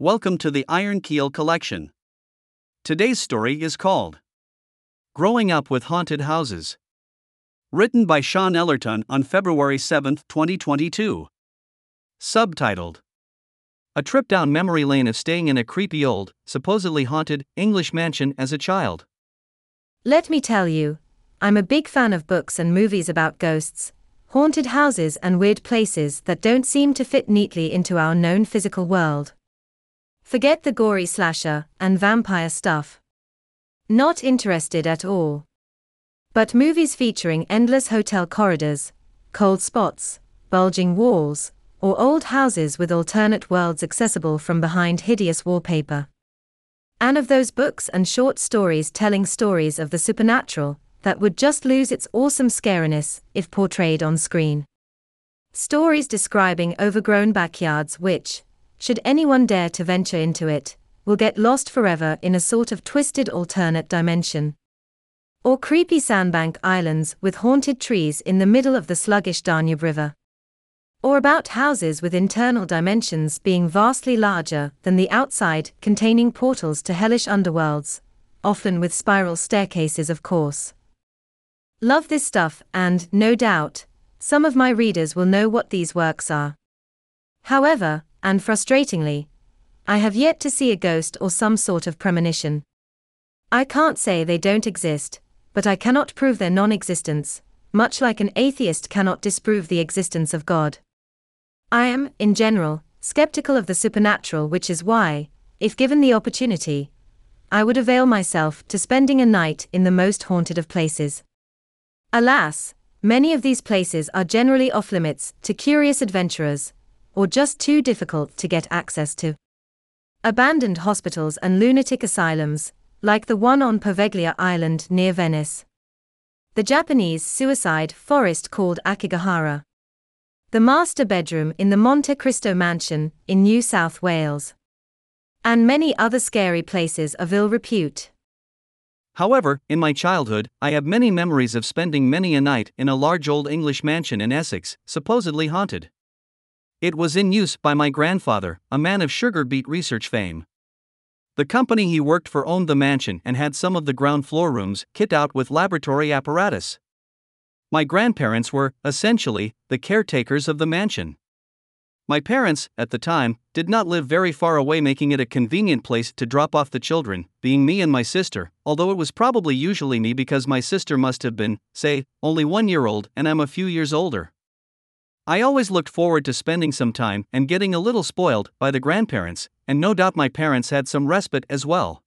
Welcome to the Iron Keel Collection. Today's story is called Growing Up with Haunted Houses. Written by Shôn Ellerton on February 7, 2022. Subtitled A Trip Down Memory Lane of Staying in a Creepy Old, Supposedly Haunted, English Mansion as a Child. Let me tell you, I'm a big fan of books and movies about ghosts, haunted houses, and weird places that don't seem to fit neatly into our known physical world. Forget the gory slasher and vampire stuff. Not interested at all. But movies featuring endless hotel corridors, cold spots, bulging walls, or old houses with alternate worlds accessible from behind hideous wallpaper. And of those books and short stories telling stories of the supernatural that would just lose its awesome scariness if portrayed on screen. Stories describing overgrown backyards which, should anyone dare to venture into it, will get lost forever in a sort of twisted alternate dimension. Or creepy sandbank islands with haunted trees in the middle of the sluggish Danube River. Or about houses with internal dimensions being vastly larger than the outside, containing portals to hellish underworlds, often with spiral staircases, of course. Love this stuff, and, no doubt, some of my readers will know what these works are. However, and frustratingly, I have yet to see a ghost or some sort of premonition. I can't say they don't exist, but I cannot prove their non existence, much like an atheist cannot disprove the existence of God. I am, in general, skeptical of the supernatural, which is why, if given the opportunity, I would avail myself to spending a night in the most haunted of places. Alas, many of these places are generally off limits to curious adventurers, or just too difficult to get access to. Abandoned hospitals and lunatic asylums, like the one on Poveglia Island near Venice. The Japanese suicide forest called Aokigahara. The master bedroom in the Monte Cristo mansion in New South Wales. And many other scary places of ill repute. However, in my childhood, I have many memories of spending many a night in a large old English mansion in Essex, supposedly haunted. It was in use by my grandfather, a man of sugar beet research fame. The company he worked for owned the mansion and had some of the ground floor rooms kit out with laboratory apparatus. My grandparents were, essentially, the caretakers of the mansion. My parents, at the time, did not live very far away, making it a convenient place to drop off the children, being me and my sister, although it was probably usually me because my sister must have been, say, only one year old and I'm a few years older. I always looked forward to spending some time and getting a little spoiled by the grandparents, and no doubt my parents had some respite as well.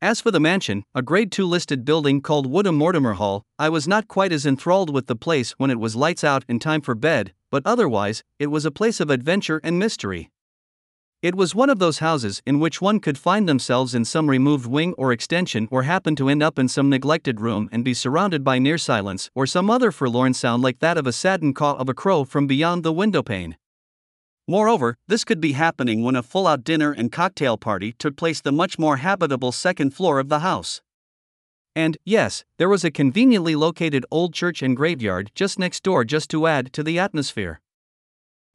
As for the mansion, a grade 2 listed building called Woodham Mortimer Hall, I was not quite as enthralled with the place when it was lights out and time for bed, but otherwise, it was a place of adventure and mystery. It was one of those houses in which one could find themselves in some removed wing or extension or happen to end up in some neglected room and be surrounded by near silence or some other forlorn sound like that of a saddened caw of a crow from beyond the windowpane. Moreover, this could be happening when a full out dinner and cocktail party took place the much more habitable second floor of the house. And, yes, there was a conveniently located old church and graveyard just next door just to add to the atmosphere.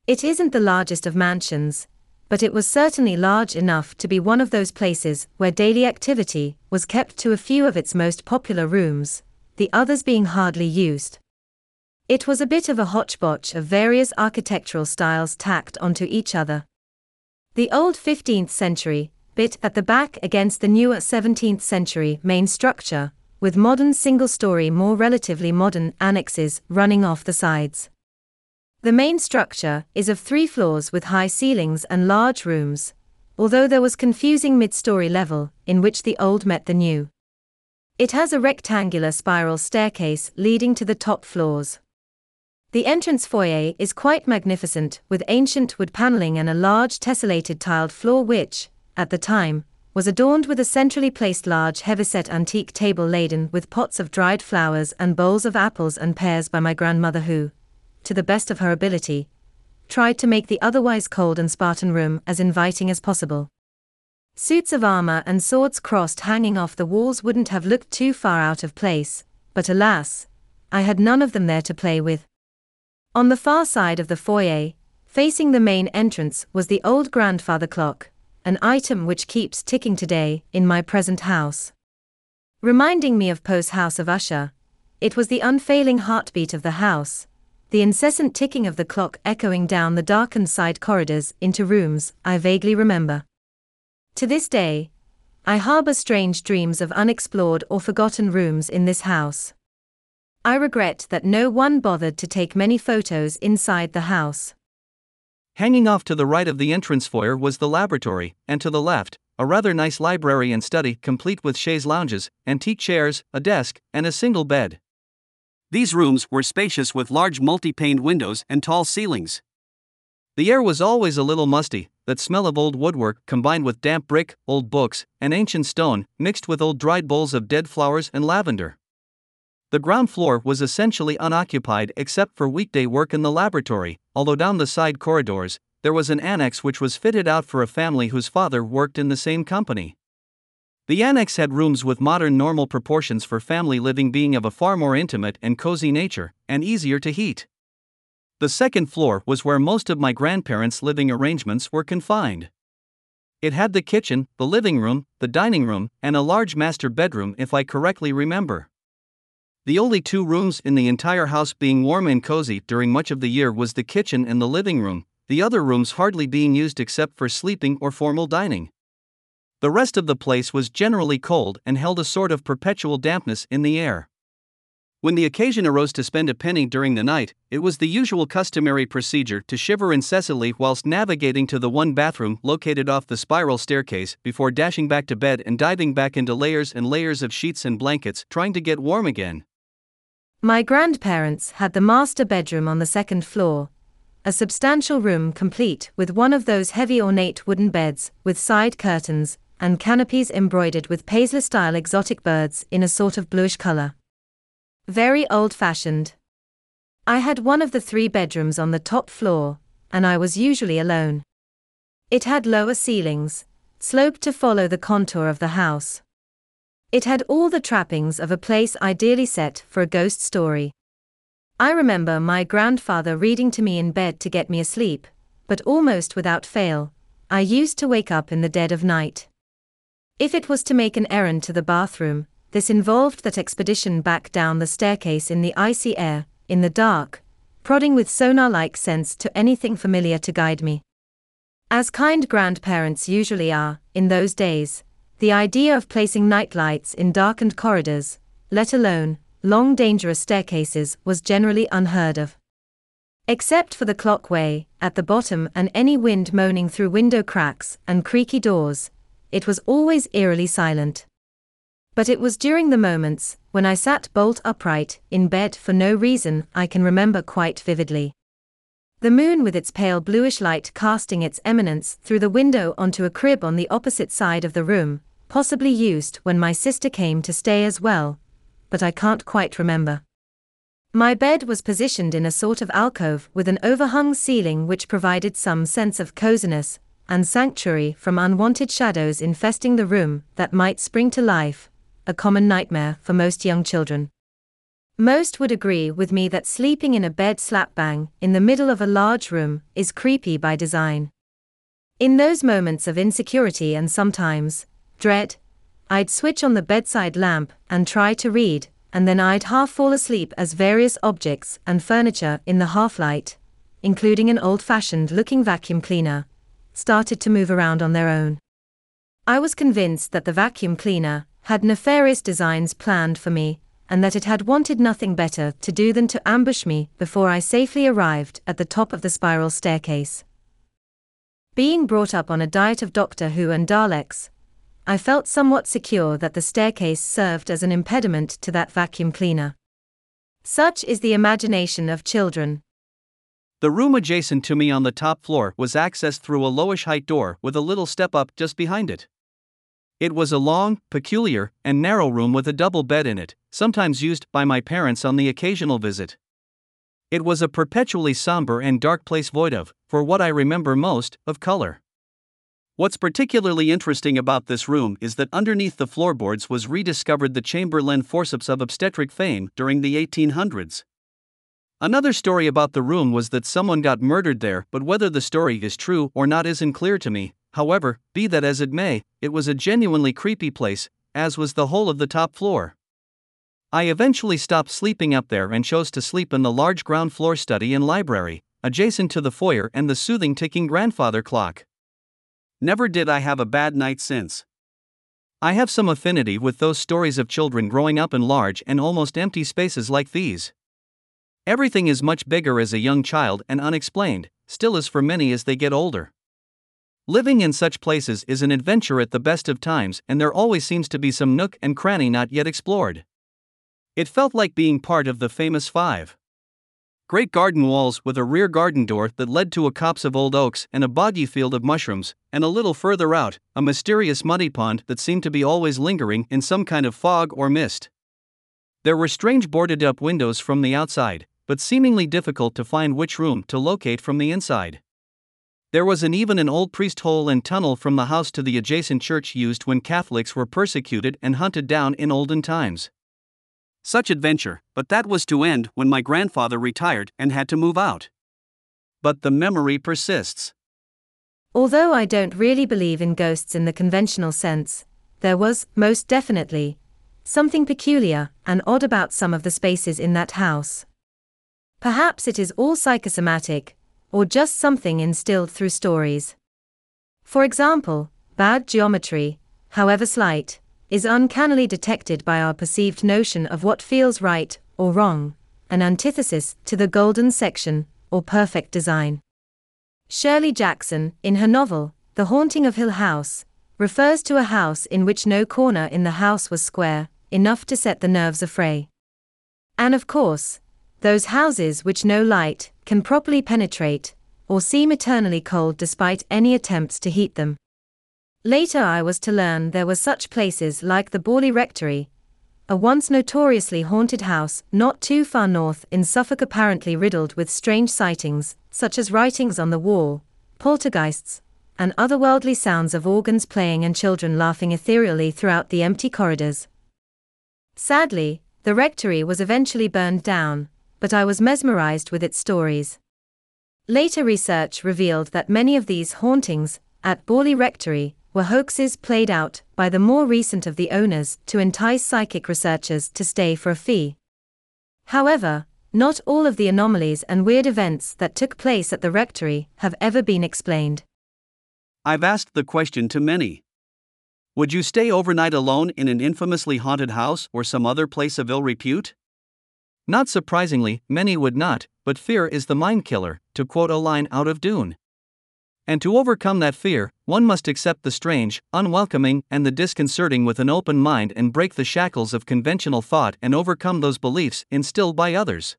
It isn't the largest of mansions, but it was certainly large enough to be one of those places where daily activity was kept to a few of its most popular rooms, the others being hardly used. It was a bit of a hodgepodge of various architectural styles tacked onto each other. The old 15th century bit at the back against the newer 17th century main structure, with modern single story, more relatively modern annexes running off the sides. The main structure is of three floors with high ceilings and large rooms, although there was confusing mid story level, in which the old met the new. It has a rectangular spiral staircase leading to the top floors. The entrance foyer is quite magnificent, with ancient wood paneling and a large tessellated tiled floor, which, at the time, was adorned with a centrally placed large heavyset antique table laden with pots of dried flowers and bowls of apples and pears by my grandmother, who, to the best of her ability, tried to make the otherwise cold and Spartan room as inviting as possible. Suits of armor and swords crossed hanging off the walls wouldn't have looked too far out of place, but alas, I had none of them there to play with. On the far side of the foyer, facing the main entrance, was the old grandfather clock, an item which keeps ticking today in my present house. Reminding me of Poe's House of Usher, it was the unfailing heartbeat of the house, the incessant ticking of the clock echoing down the darkened side corridors into rooms I vaguely remember. To this day, I harbor strange dreams of unexplored or forgotten rooms in this house. I regret that no one bothered to take many photos inside the house. Hanging off to the right of the entrance foyer was the laboratory, and to the left, a rather nice library and study complete with chaise lounges, antique chairs, a desk, and a single bed. These rooms were spacious with large multi paned windows and tall ceilings. The air was always a little musty, that smell of old woodwork combined with damp brick, old books, and ancient stone, mixed with old dried bowls of dead flowers and lavender. The ground floor was essentially unoccupied except for weekday work in the laboratory, although down the side corridors, there was an annex which was fitted out for a family whose father worked in the same company. The annex had rooms with modern normal proportions for family living, being of a far more intimate and cozy nature, and easier to heat. The second floor was where most of my grandparents' living arrangements were confined. It had the kitchen, the living room, the dining room, and a large master bedroom, if I correctly remember. The only two rooms in the entire house being warm and cozy during much of the year was the kitchen and the living room, the other rooms hardly being used except for sleeping or formal dining. The rest of the place was generally cold and held a sort of perpetual dampness in the air. When the occasion arose to spend a penny during the night, it was the usual customary procedure to shiver incessantly whilst navigating to the one bathroom located off the spiral staircase before dashing back to bed and diving back into layers and layers of sheets and blankets trying to get warm again. My grandparents had the master bedroom on the second floor, a substantial room complete with one of those heavy ornate wooden beds with side curtains and canopies embroidered with paisley style exotic birds in a sort of bluish color. Very old fashioned. I had one of the three bedrooms on the top floor, and I was usually alone. It had lower ceilings, sloped to follow the contour of the house. It had all the trappings of a place ideally set for a ghost story. I remember my grandfather reading to me in bed to get me asleep, but almost without fail, I used to wake up in the dead of night. If it was to make an errand to the bathroom, this involved that expedition back down the staircase in the icy air, in the dark, prodding with sonar like sense to anything familiar to guide me. As kind grandparents usually are, in those days, the idea of placing nightlights in darkened corridors, let alone long dangerous staircases, was generally unheard of. Except for the clockway, at the bottom, and any wind moaning through window cracks and creaky doors, it was always eerily silent. But it was during the moments when I sat bolt upright in bed for no reason I can remember quite vividly. The moon, with its pale bluish light casting its eminence through the window onto a crib on the opposite side of the room, possibly used when my sister came to stay as well, but I can't quite remember. My bed was positioned in a sort of alcove with an overhung ceiling which provided some sense of coziness and sanctuary from unwanted shadows infesting the room that might spring to life, a common nightmare for most young children. Most would agree with me that sleeping in a bed slap bang in the middle of a large room is creepy by design. In those moments of insecurity and sometimes dread, I'd switch on the bedside lamp and try to read, and then I'd half fall asleep as various objects and furniture in the half light, including an old fashioned looking vacuum cleaner, started to move around on their own. I was convinced that the vacuum cleaner had nefarious designs planned for me, and that it had wanted nothing better to do than to ambush me before I safely arrived at the top of the spiral staircase. Being brought up on a diet of Doctor Who and Daleks, I felt somewhat secure that the staircase served as an impediment to that vacuum cleaner. Such is the imagination of children. The room adjacent to me on the top floor was accessed through a lowish height door with a little step up just behind it. It was a long, peculiar, and narrow room with a double bed in it, sometimes used by my parents on the occasional visit. It was a perpetually somber and dark place void of, for what I remember most, of color. What's particularly interesting about this room is that underneath the floorboards was rediscovered the Chamberlen forceps of obstetric fame during the 1800s. Another story about the room was that someone got murdered there, but whether the story is true or not isn't clear to me. However, be that as it may, it was a genuinely creepy place, as was the whole of the top floor. I eventually stopped sleeping up there and chose to sleep in the large ground floor study and library, adjacent to the foyer and the soothing ticking grandfather clock. Never did I have a bad night since. I have some affinity with those stories of children growing up in large and almost empty spaces like these. Everything is much bigger as a young child and unexplained, still is for many as they get older. Living in such places is an adventure at the best of times, and there always seems to be some nook and cranny not yet explored. It felt like being part of the famous five. Great garden walls with a rear garden door that led to a copse of old oaks and a boggy field of mushrooms, and a little further out, a mysterious muddy pond that seemed to be always lingering in some kind of fog or mist. There were strange boarded up windows from the outside, but seemingly difficult to find which room to locate from the inside. There was an even an old priest hole and tunnel from the house to the adjacent church used when Catholics were persecuted and hunted down in olden times. Such adventure, but that was to end when my grandfather retired and had to move out. But the memory persists. Although I don't really believe in ghosts in the conventional sense, there was, most definitely, something peculiar and odd about some of the spaces in that house. Perhaps it is all psychosomatic, or just something instilled through stories. For example, bad geometry, however slight, is uncannily detected by our perceived notion of what feels right or wrong, an antithesis to the golden section or perfect design. Shirley Jackson, in her novel, The Haunting of Hill House, refers to a house in which no corner in the house was square, enough to set the nerves afray. And of course, those houses which no light can properly penetrate, or seem eternally cold despite any attempts to heat them. Later, I was to learn there were such places like the Borley Rectory, a once notoriously haunted house not too far north in Suffolk, apparently riddled with strange sightings, such as writings on the wall, poltergeists, and otherworldly sounds of organs playing and children laughing ethereally throughout the empty corridors. Sadly, the rectory was eventually burned down, but I was mesmerized with its stories. Later research revealed that many of these hauntings at Borley Rectory were hoaxes played out by the more recent of the owners to entice psychic researchers to stay for a fee. However, not all of the anomalies and weird events that took place at the rectory have ever been explained. I've asked the question to many. Would you stay overnight alone in an infamously haunted house or some other place of ill repute? Not surprisingly, many would not, but fear is the mind killer, to quote a line out of Dune. And to overcome that fear, one must accept the strange, unwelcoming, and the disconcerting with an open mind and break the shackles of conventional thought and overcome those beliefs instilled by others.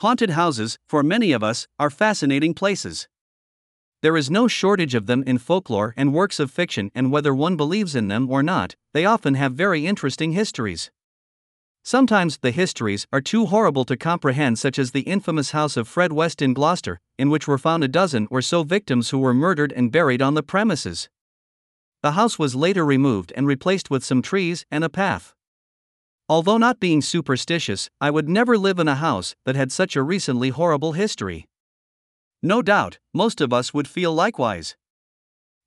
Haunted houses, for many of us, are fascinating places. There is no shortage of them in folklore and works of fiction, and whether one believes in them or not, they often have very interesting histories. Sometimes the histories are too horrible to comprehend, such as the infamous house of Fred West in Gloucester, in which were found a dozen or so victims who were murdered and buried on the premises. The house was later removed and replaced with some trees and a path. Although not being superstitious, I would never live in a house that had such a recently horrible history. No doubt, most of us would feel likewise.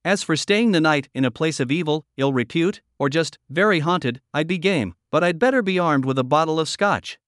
As for staying the night in a place of evil, ill repute, or just very haunted, I'd be game, but I'd better be armed with a bottle of scotch.